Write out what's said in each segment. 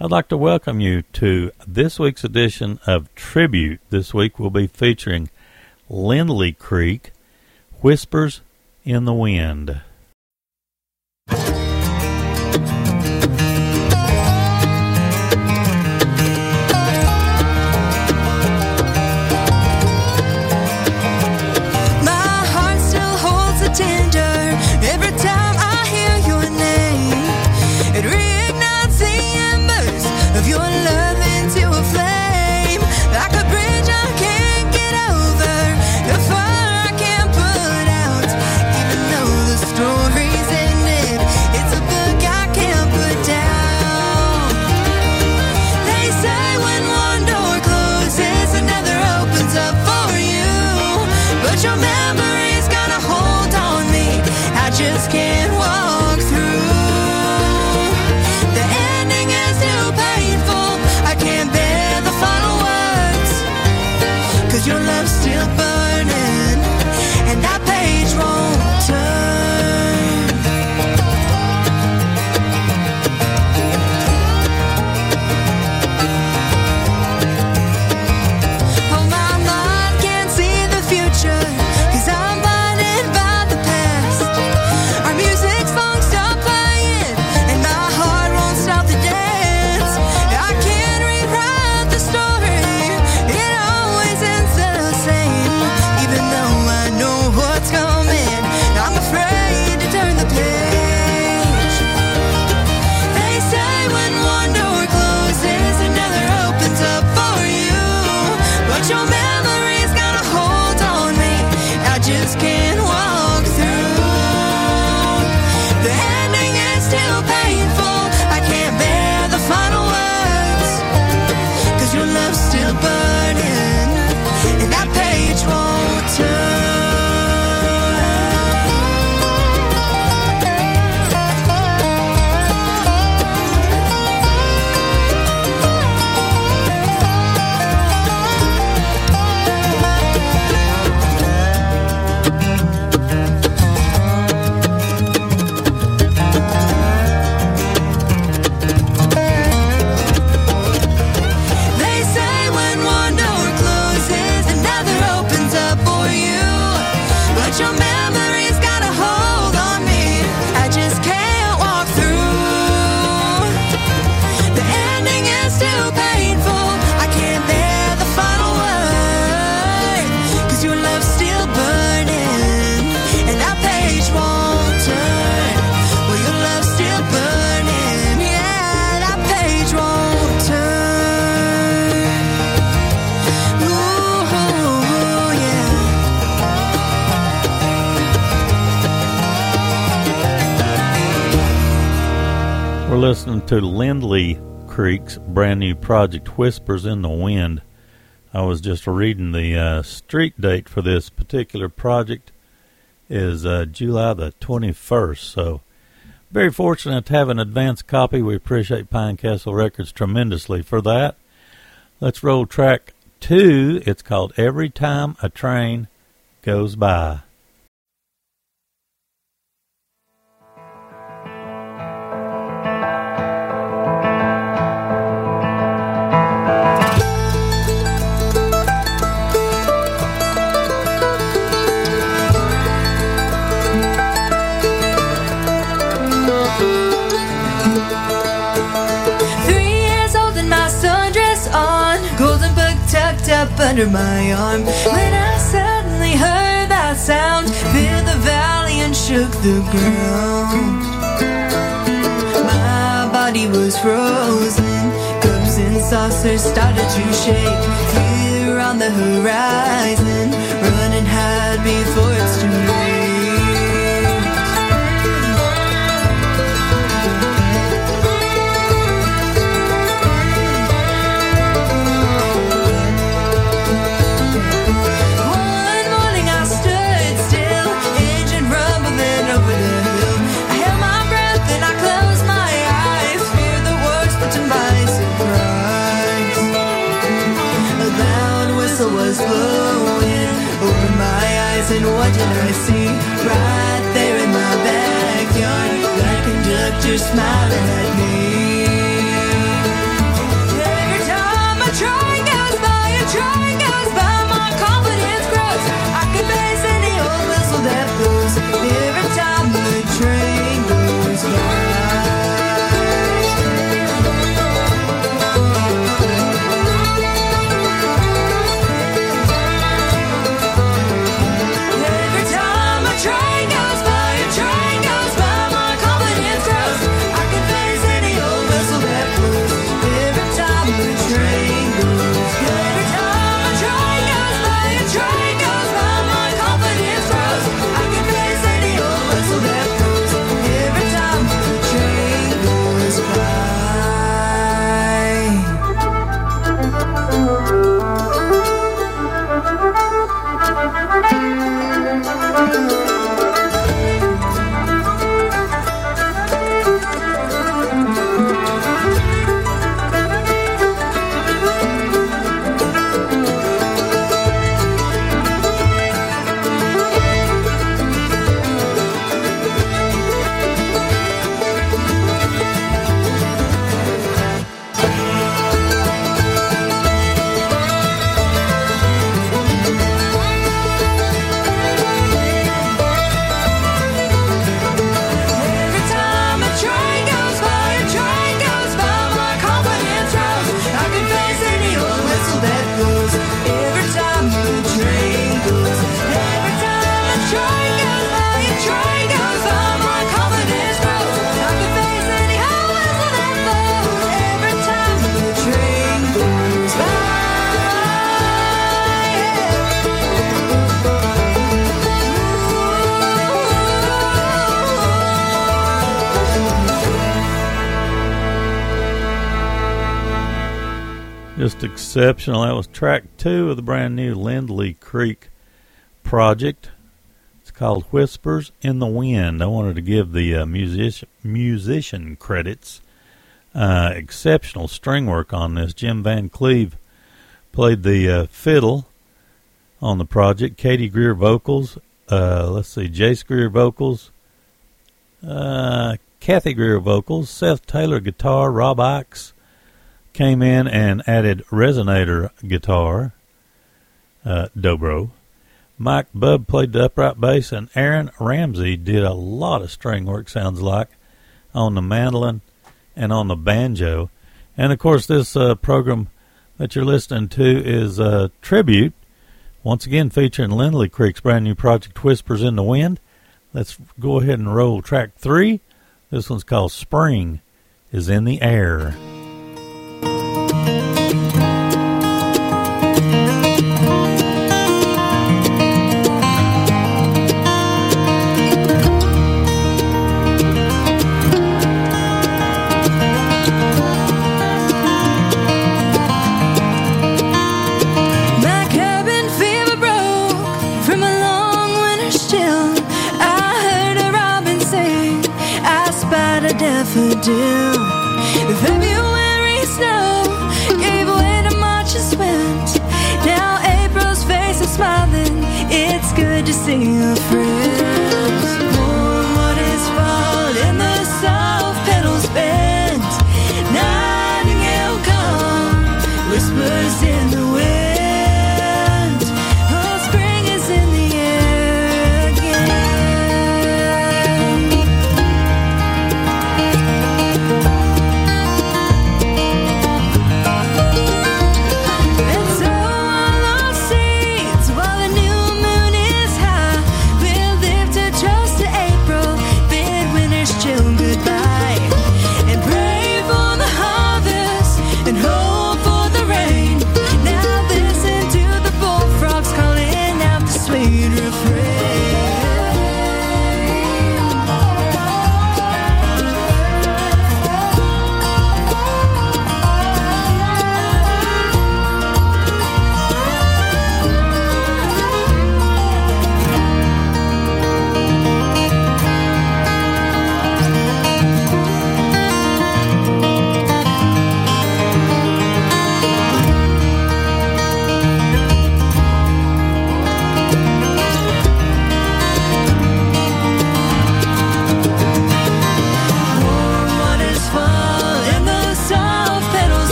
I'd like to welcome you to this week's edition of Tribute. This week we'll be featuring Lindley Creek, Whispers in the Wind. To Lindley Creek's brand new project, Whispers in the Wind. I was just reading the uh, street date for this particular project is uh, July the 21st. So, very fortunate to have an advance copy. We appreciate Pinecastle Records tremendously for that. Let's roll track two. It's called Every Time a Train Goes By. Under my arm when I suddenly heard that sound, filled the valley and shook the ground. My body was frozen, cups and saucers started to shake. Fear on the horizon, running hard before it's too late. Exceptional. That was track two of the brand new Lindley Creek project. It's called Whispers in the Wind. I wanted to give the uh, musician, musician credits. Uh, exceptional string work on this. Jim Van Cleve played the uh, fiddle on the project. Katie Greer vocals. Uh, let's see, Jace Greer vocals. Uh, Kathy Greer vocals. Seth Taylor guitar. Rob Ickes came in and added resonator guitar, uh, dobro. Mike Bub played the upright bass, and Aaron Ramsey did a lot of string work, sounds like, on the mandolin and on the banjo. And of course, this uh, program that you're listening to is a tribute, once again featuring Lindley Creek's brand new project, Whispers in the Wind. Let's go ahead and roll track three. This one's called Spring is in the Air. February snow gave way to March's wind. Now April's face is smiling. It's good to see a friend.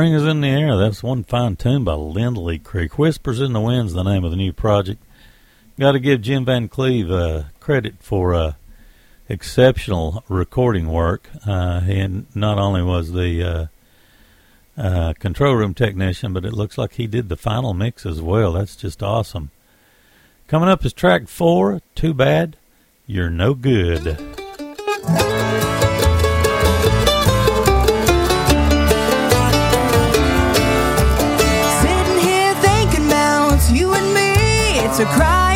Spring is in the air. That's one fine tune by Lindley Creek. Whispers in the Wind's the name of the new project. Got to give Jim Van Cleve uh, credit for uh, exceptional recording work. Uh, he not only was the uh, uh, control room technician, but it looks like he did the final mix as well. That's just awesome. Coming up is track four. Too bad you're no good. To cry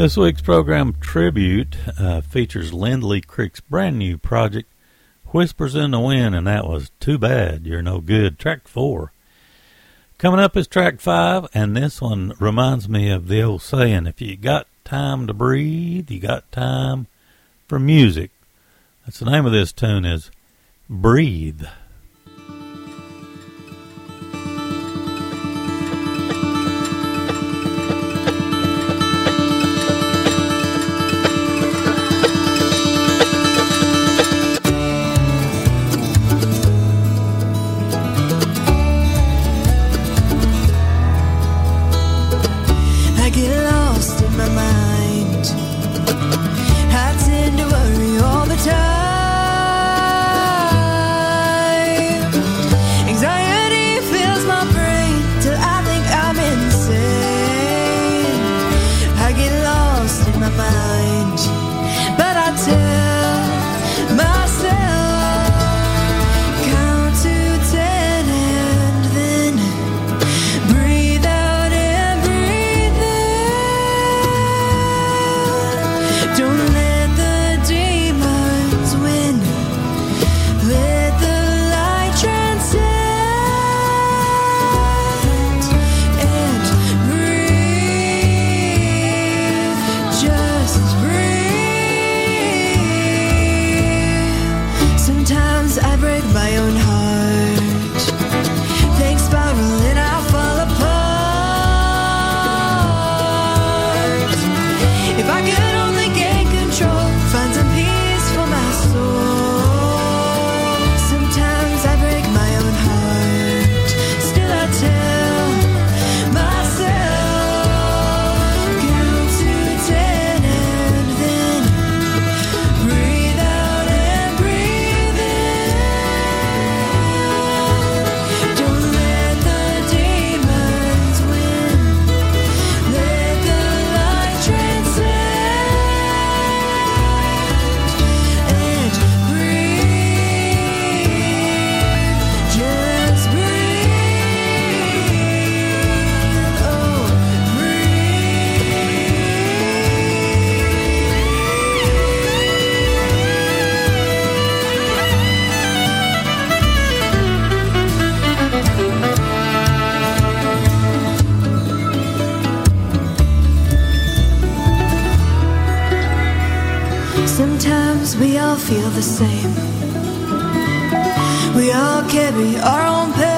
This week's program tribute uh, features Lindley Creek's brand new project, Whispers in the Wind, and that was Too Bad You're No Good, track four. Coming up is track five, and this one reminds me of the old saying if you got time to breathe, you got time for music. That's the name of this tune is Breathe. Cause we all feel the same. We all carry our own pain.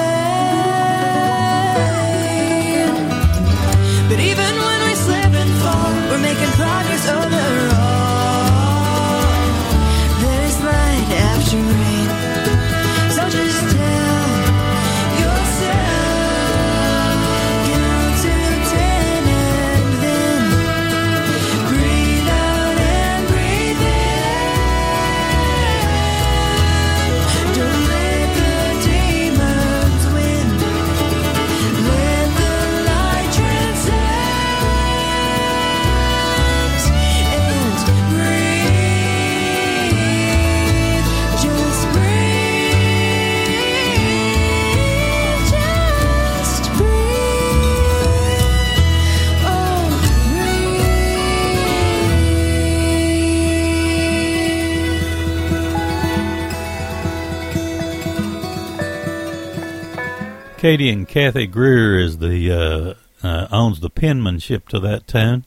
Katie and Kathy Greer is the uh, uh, owns the penmanship to that tune.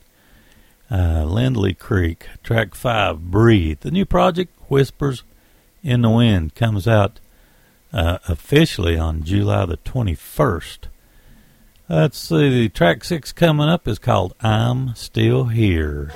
Uh, Lindley Creek, track five, Breathe. The new project, Whispers in the Wind, comes out uh, officially on July the 21st. Let's see, track six coming up is called I'm Still Here.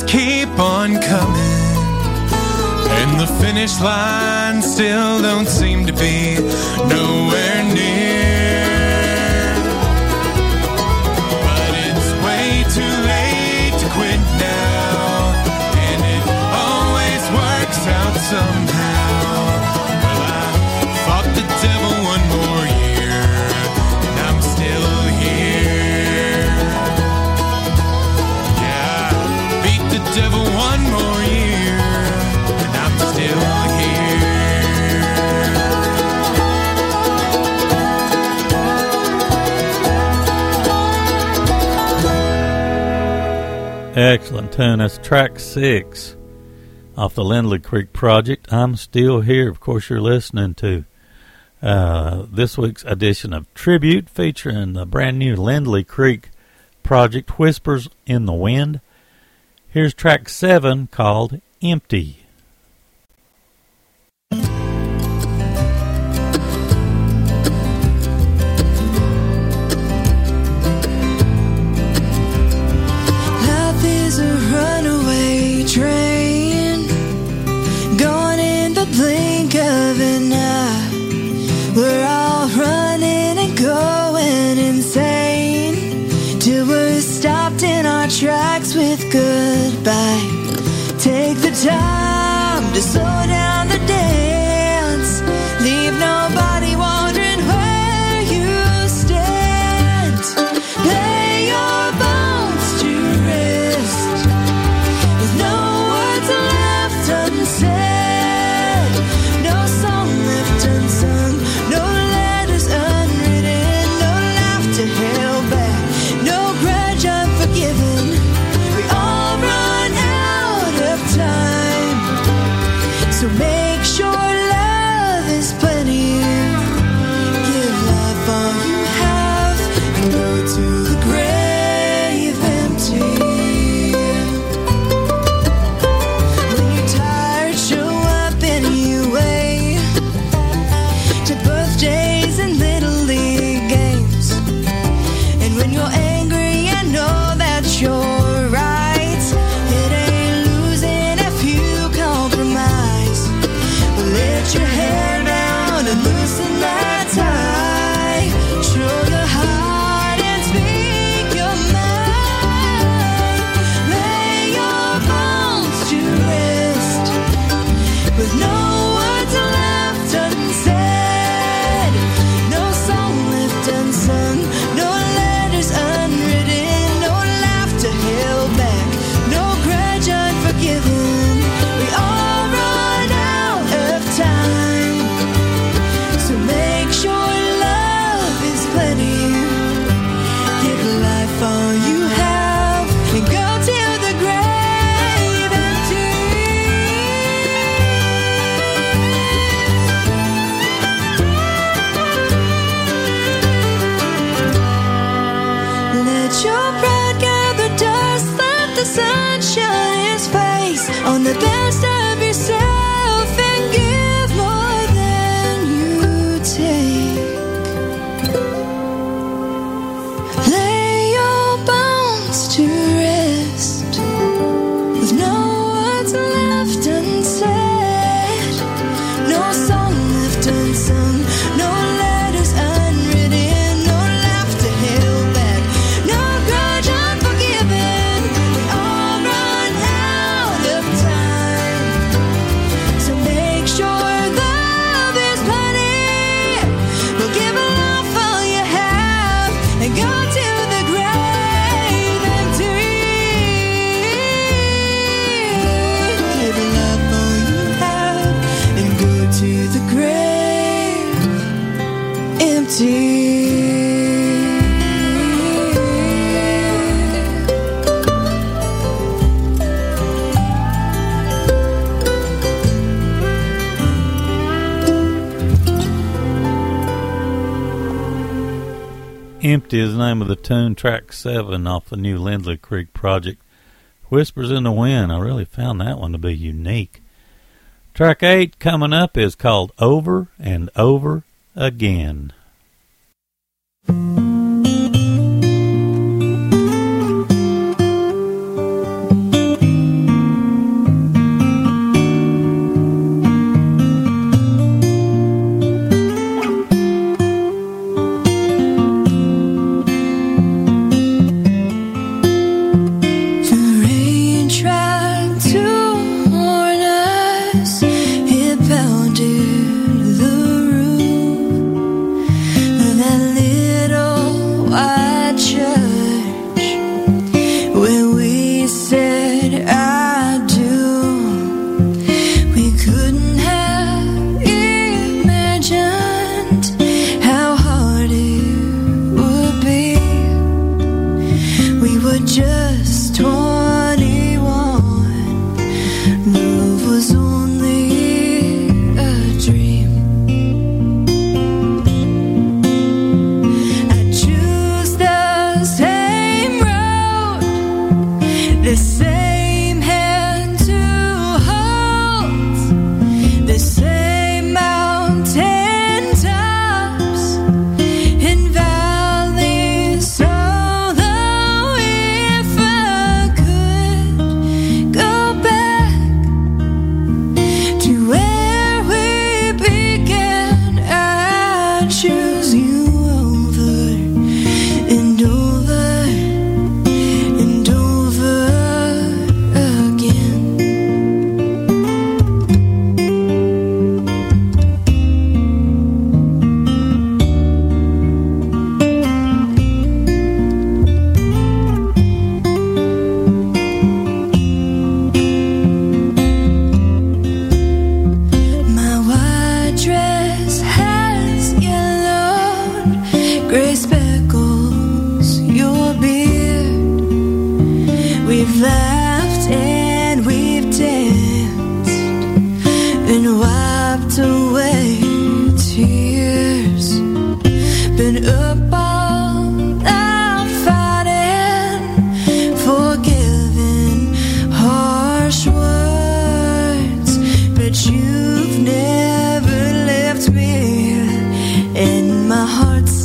just keep on coming. And the finish line still don't seem to be nowhere. tune. Track six off the Lindley Creek Project. I'm still here. Of course, you're listening to uh, this week's edition of Tribute featuring the brand new Lindley Creek Project Whispers in the Wind. Here's track seven called Empty. with goodbye. Take the time to sort Empty is the name of the tune, track seven off the new Lindley Creek project. Whispers in the Wind. I really found that one to be unique. Track eight coming up is called Over and Over Again.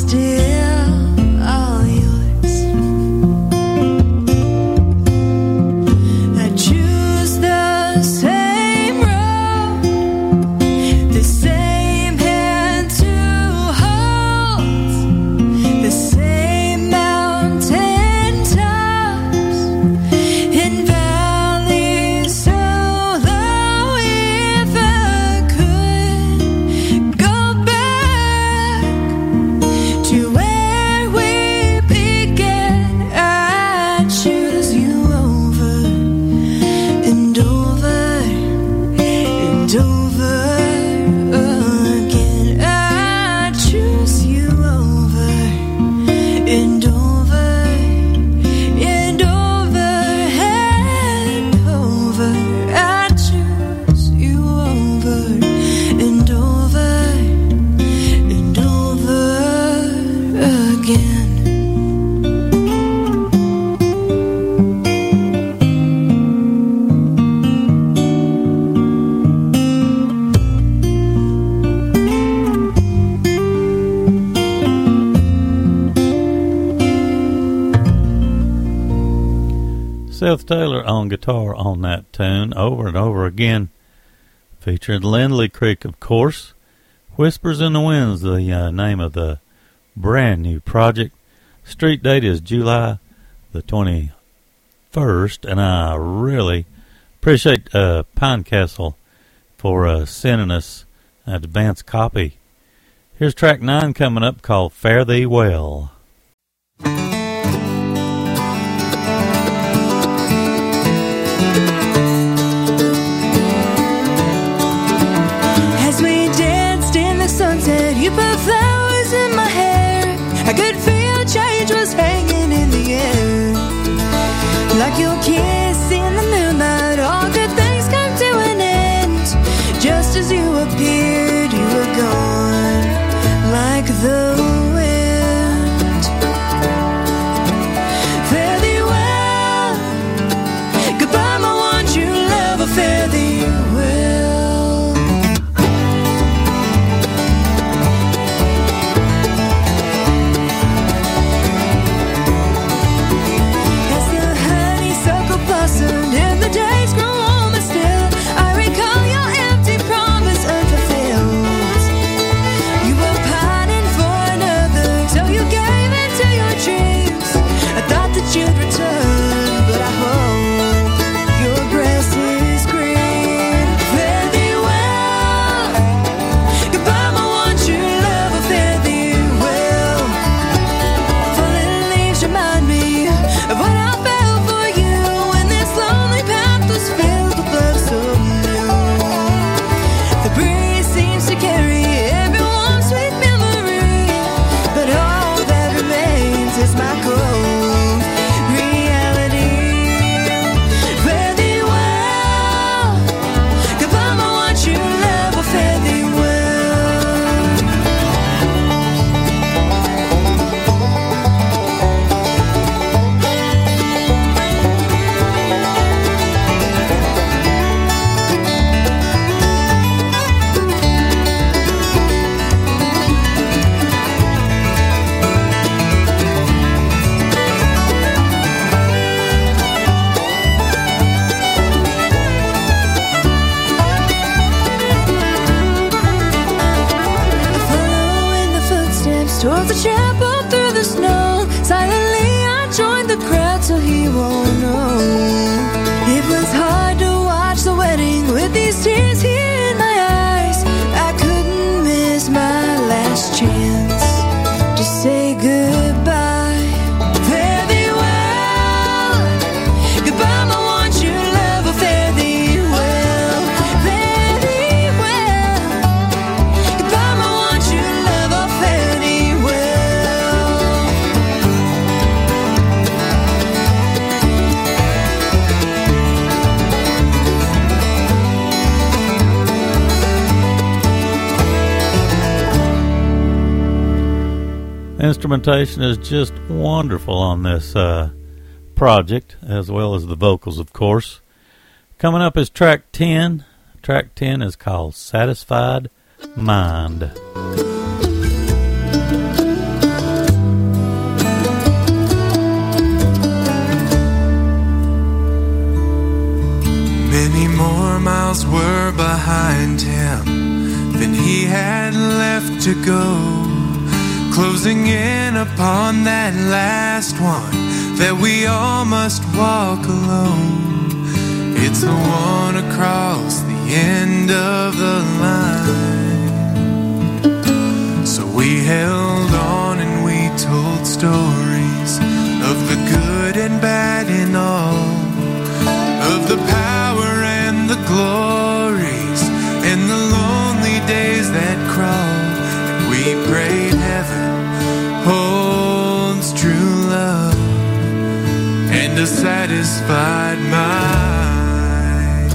Still guitar on that tune over and over again. Featured Lindley Creek, of course. Whispers in the Wind's the uh, name of the brand new project. Street date is July the 21st, and I really appreciate uh, Pinecastle for uh, sending us an advance copy. Here's track 9 coming up called Fare Thee Well. instrumentation is just wonderful on this uh, project, as well as the vocals, of course. Coming up is track 10. Track 10 is called Satisfied Mind. Many more miles were behind him than he had left to go closing in upon that last one that we all must walk alone. It's the one across the end of the line. So we held on and we told stories of the good and bad in all, of the power and the glories, and the lonely days that crawl deep great heaven holds true love and a satisfied mind.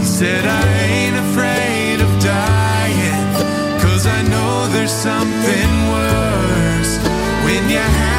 He said, I ain't afraid of dying, cause I know there's something worse when you have.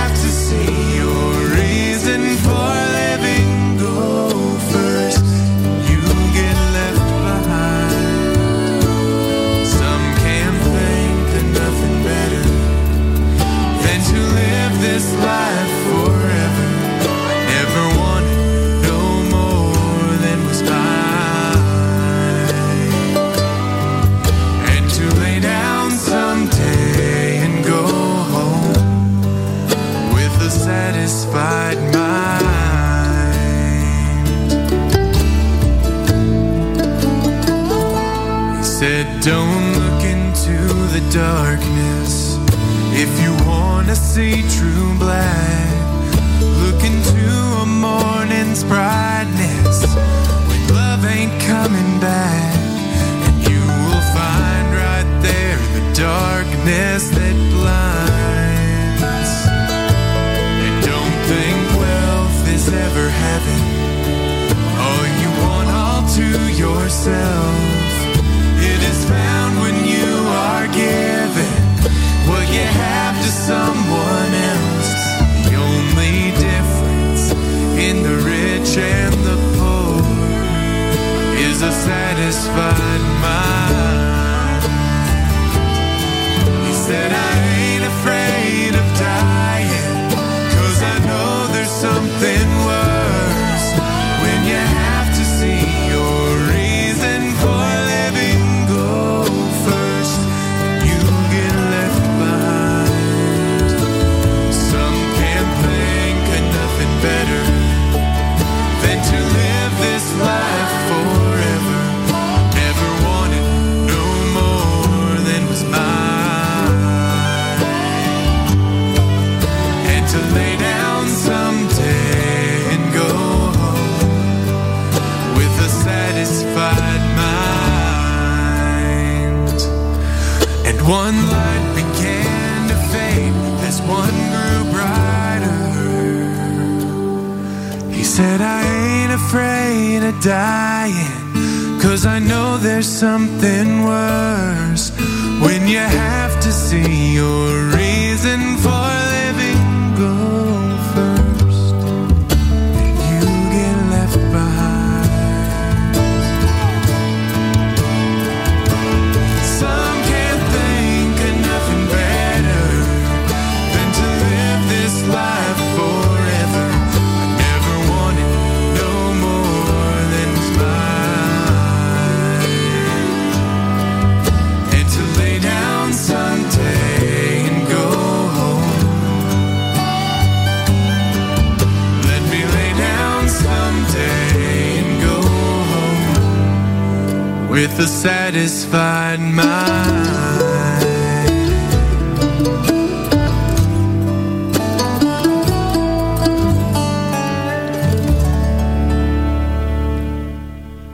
With a satisfied mind.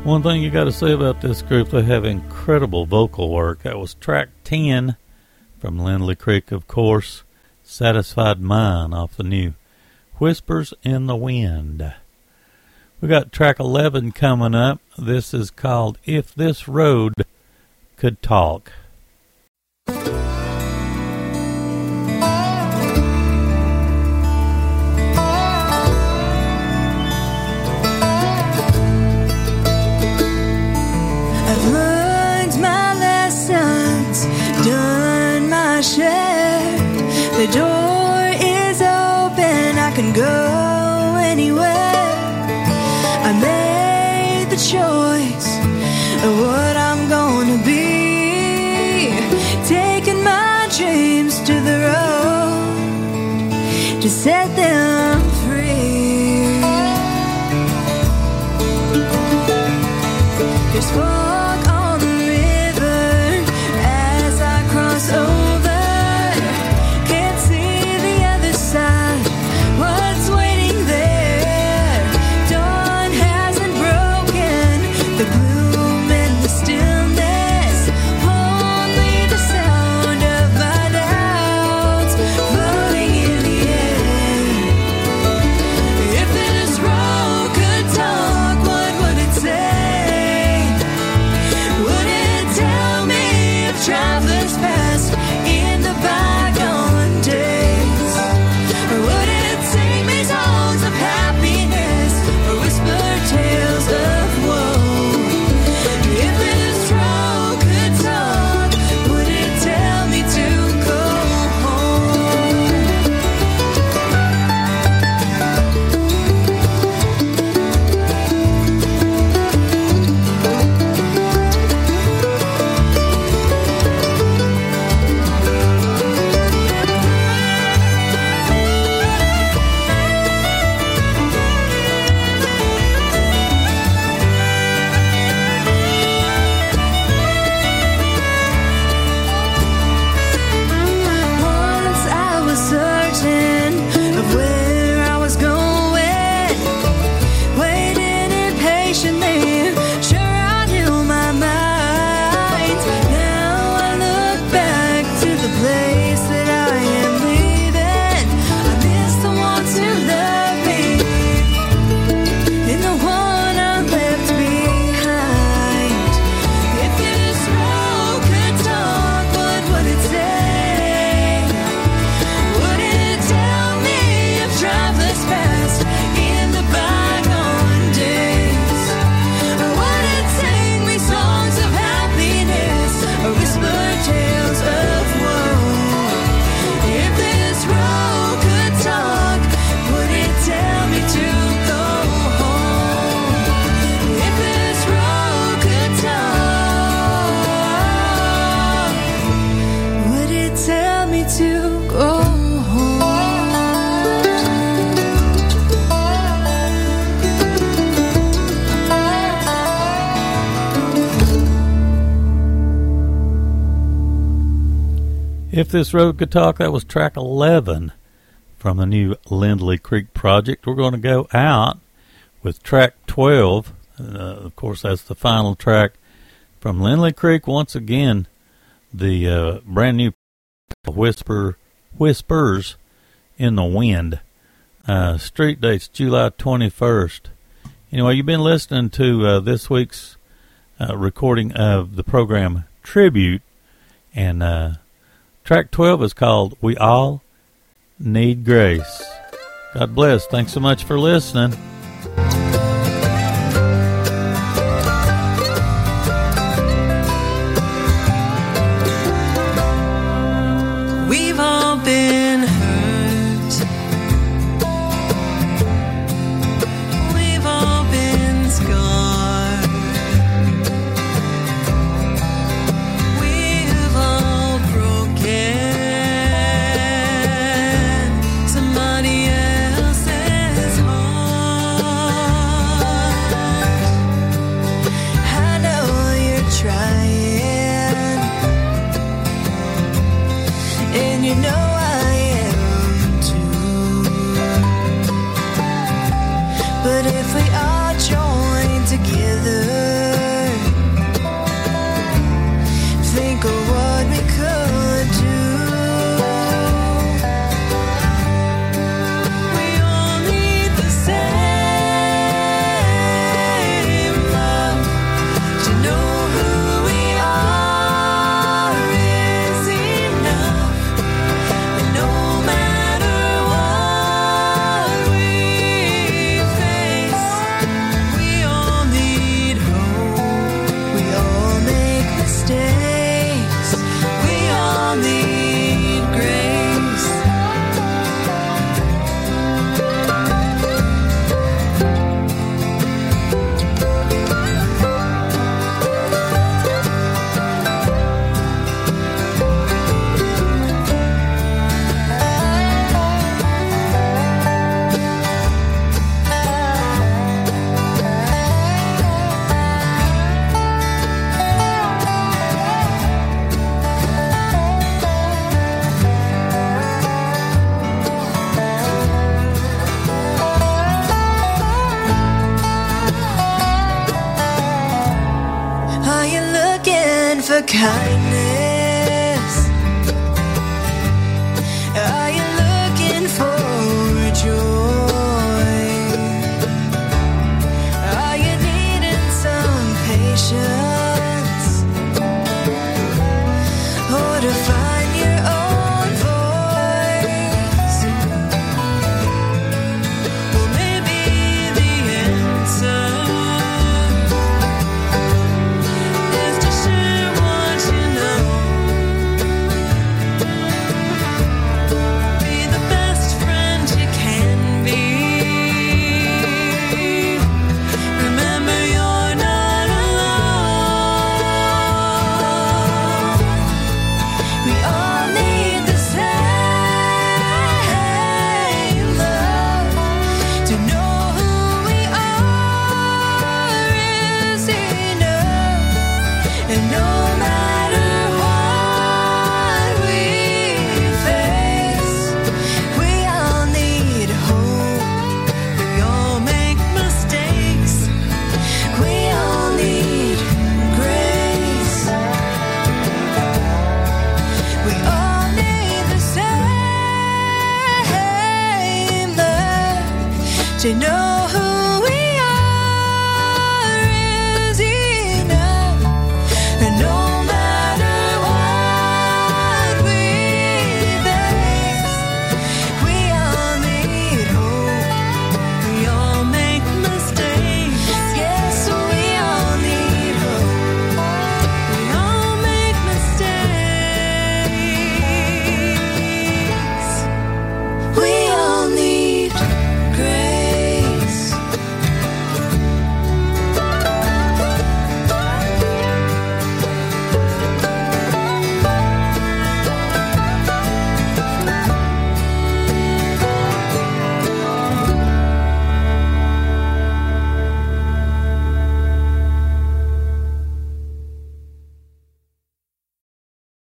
One thing you got to say about this group, they have incredible vocal work. That was track 10 from Lindley Creek, of course. Satisfied Mind off the new Whispers in the Wind. We got track 11 coming up. This is called If This Road Could Talk. I've learned my lessons, done my share. The door is open, I can go choice of what I'm gonna be. Taking my dreams to the road to set them This Road Could Talk, that was track 11 from the new Lindley Creek project. We're going to go out with track 12. Uh, of course, that's the final track from Lindley Creek. Once again, the uh, brand new Whisper Whispers in the Wind. Uh, street dates July 21st. Anyway, you've been listening to uh, this week's uh, recording of the program Tribute, and uh, track 12 is called We All Need Grace. God bless. Thanks so much for listening.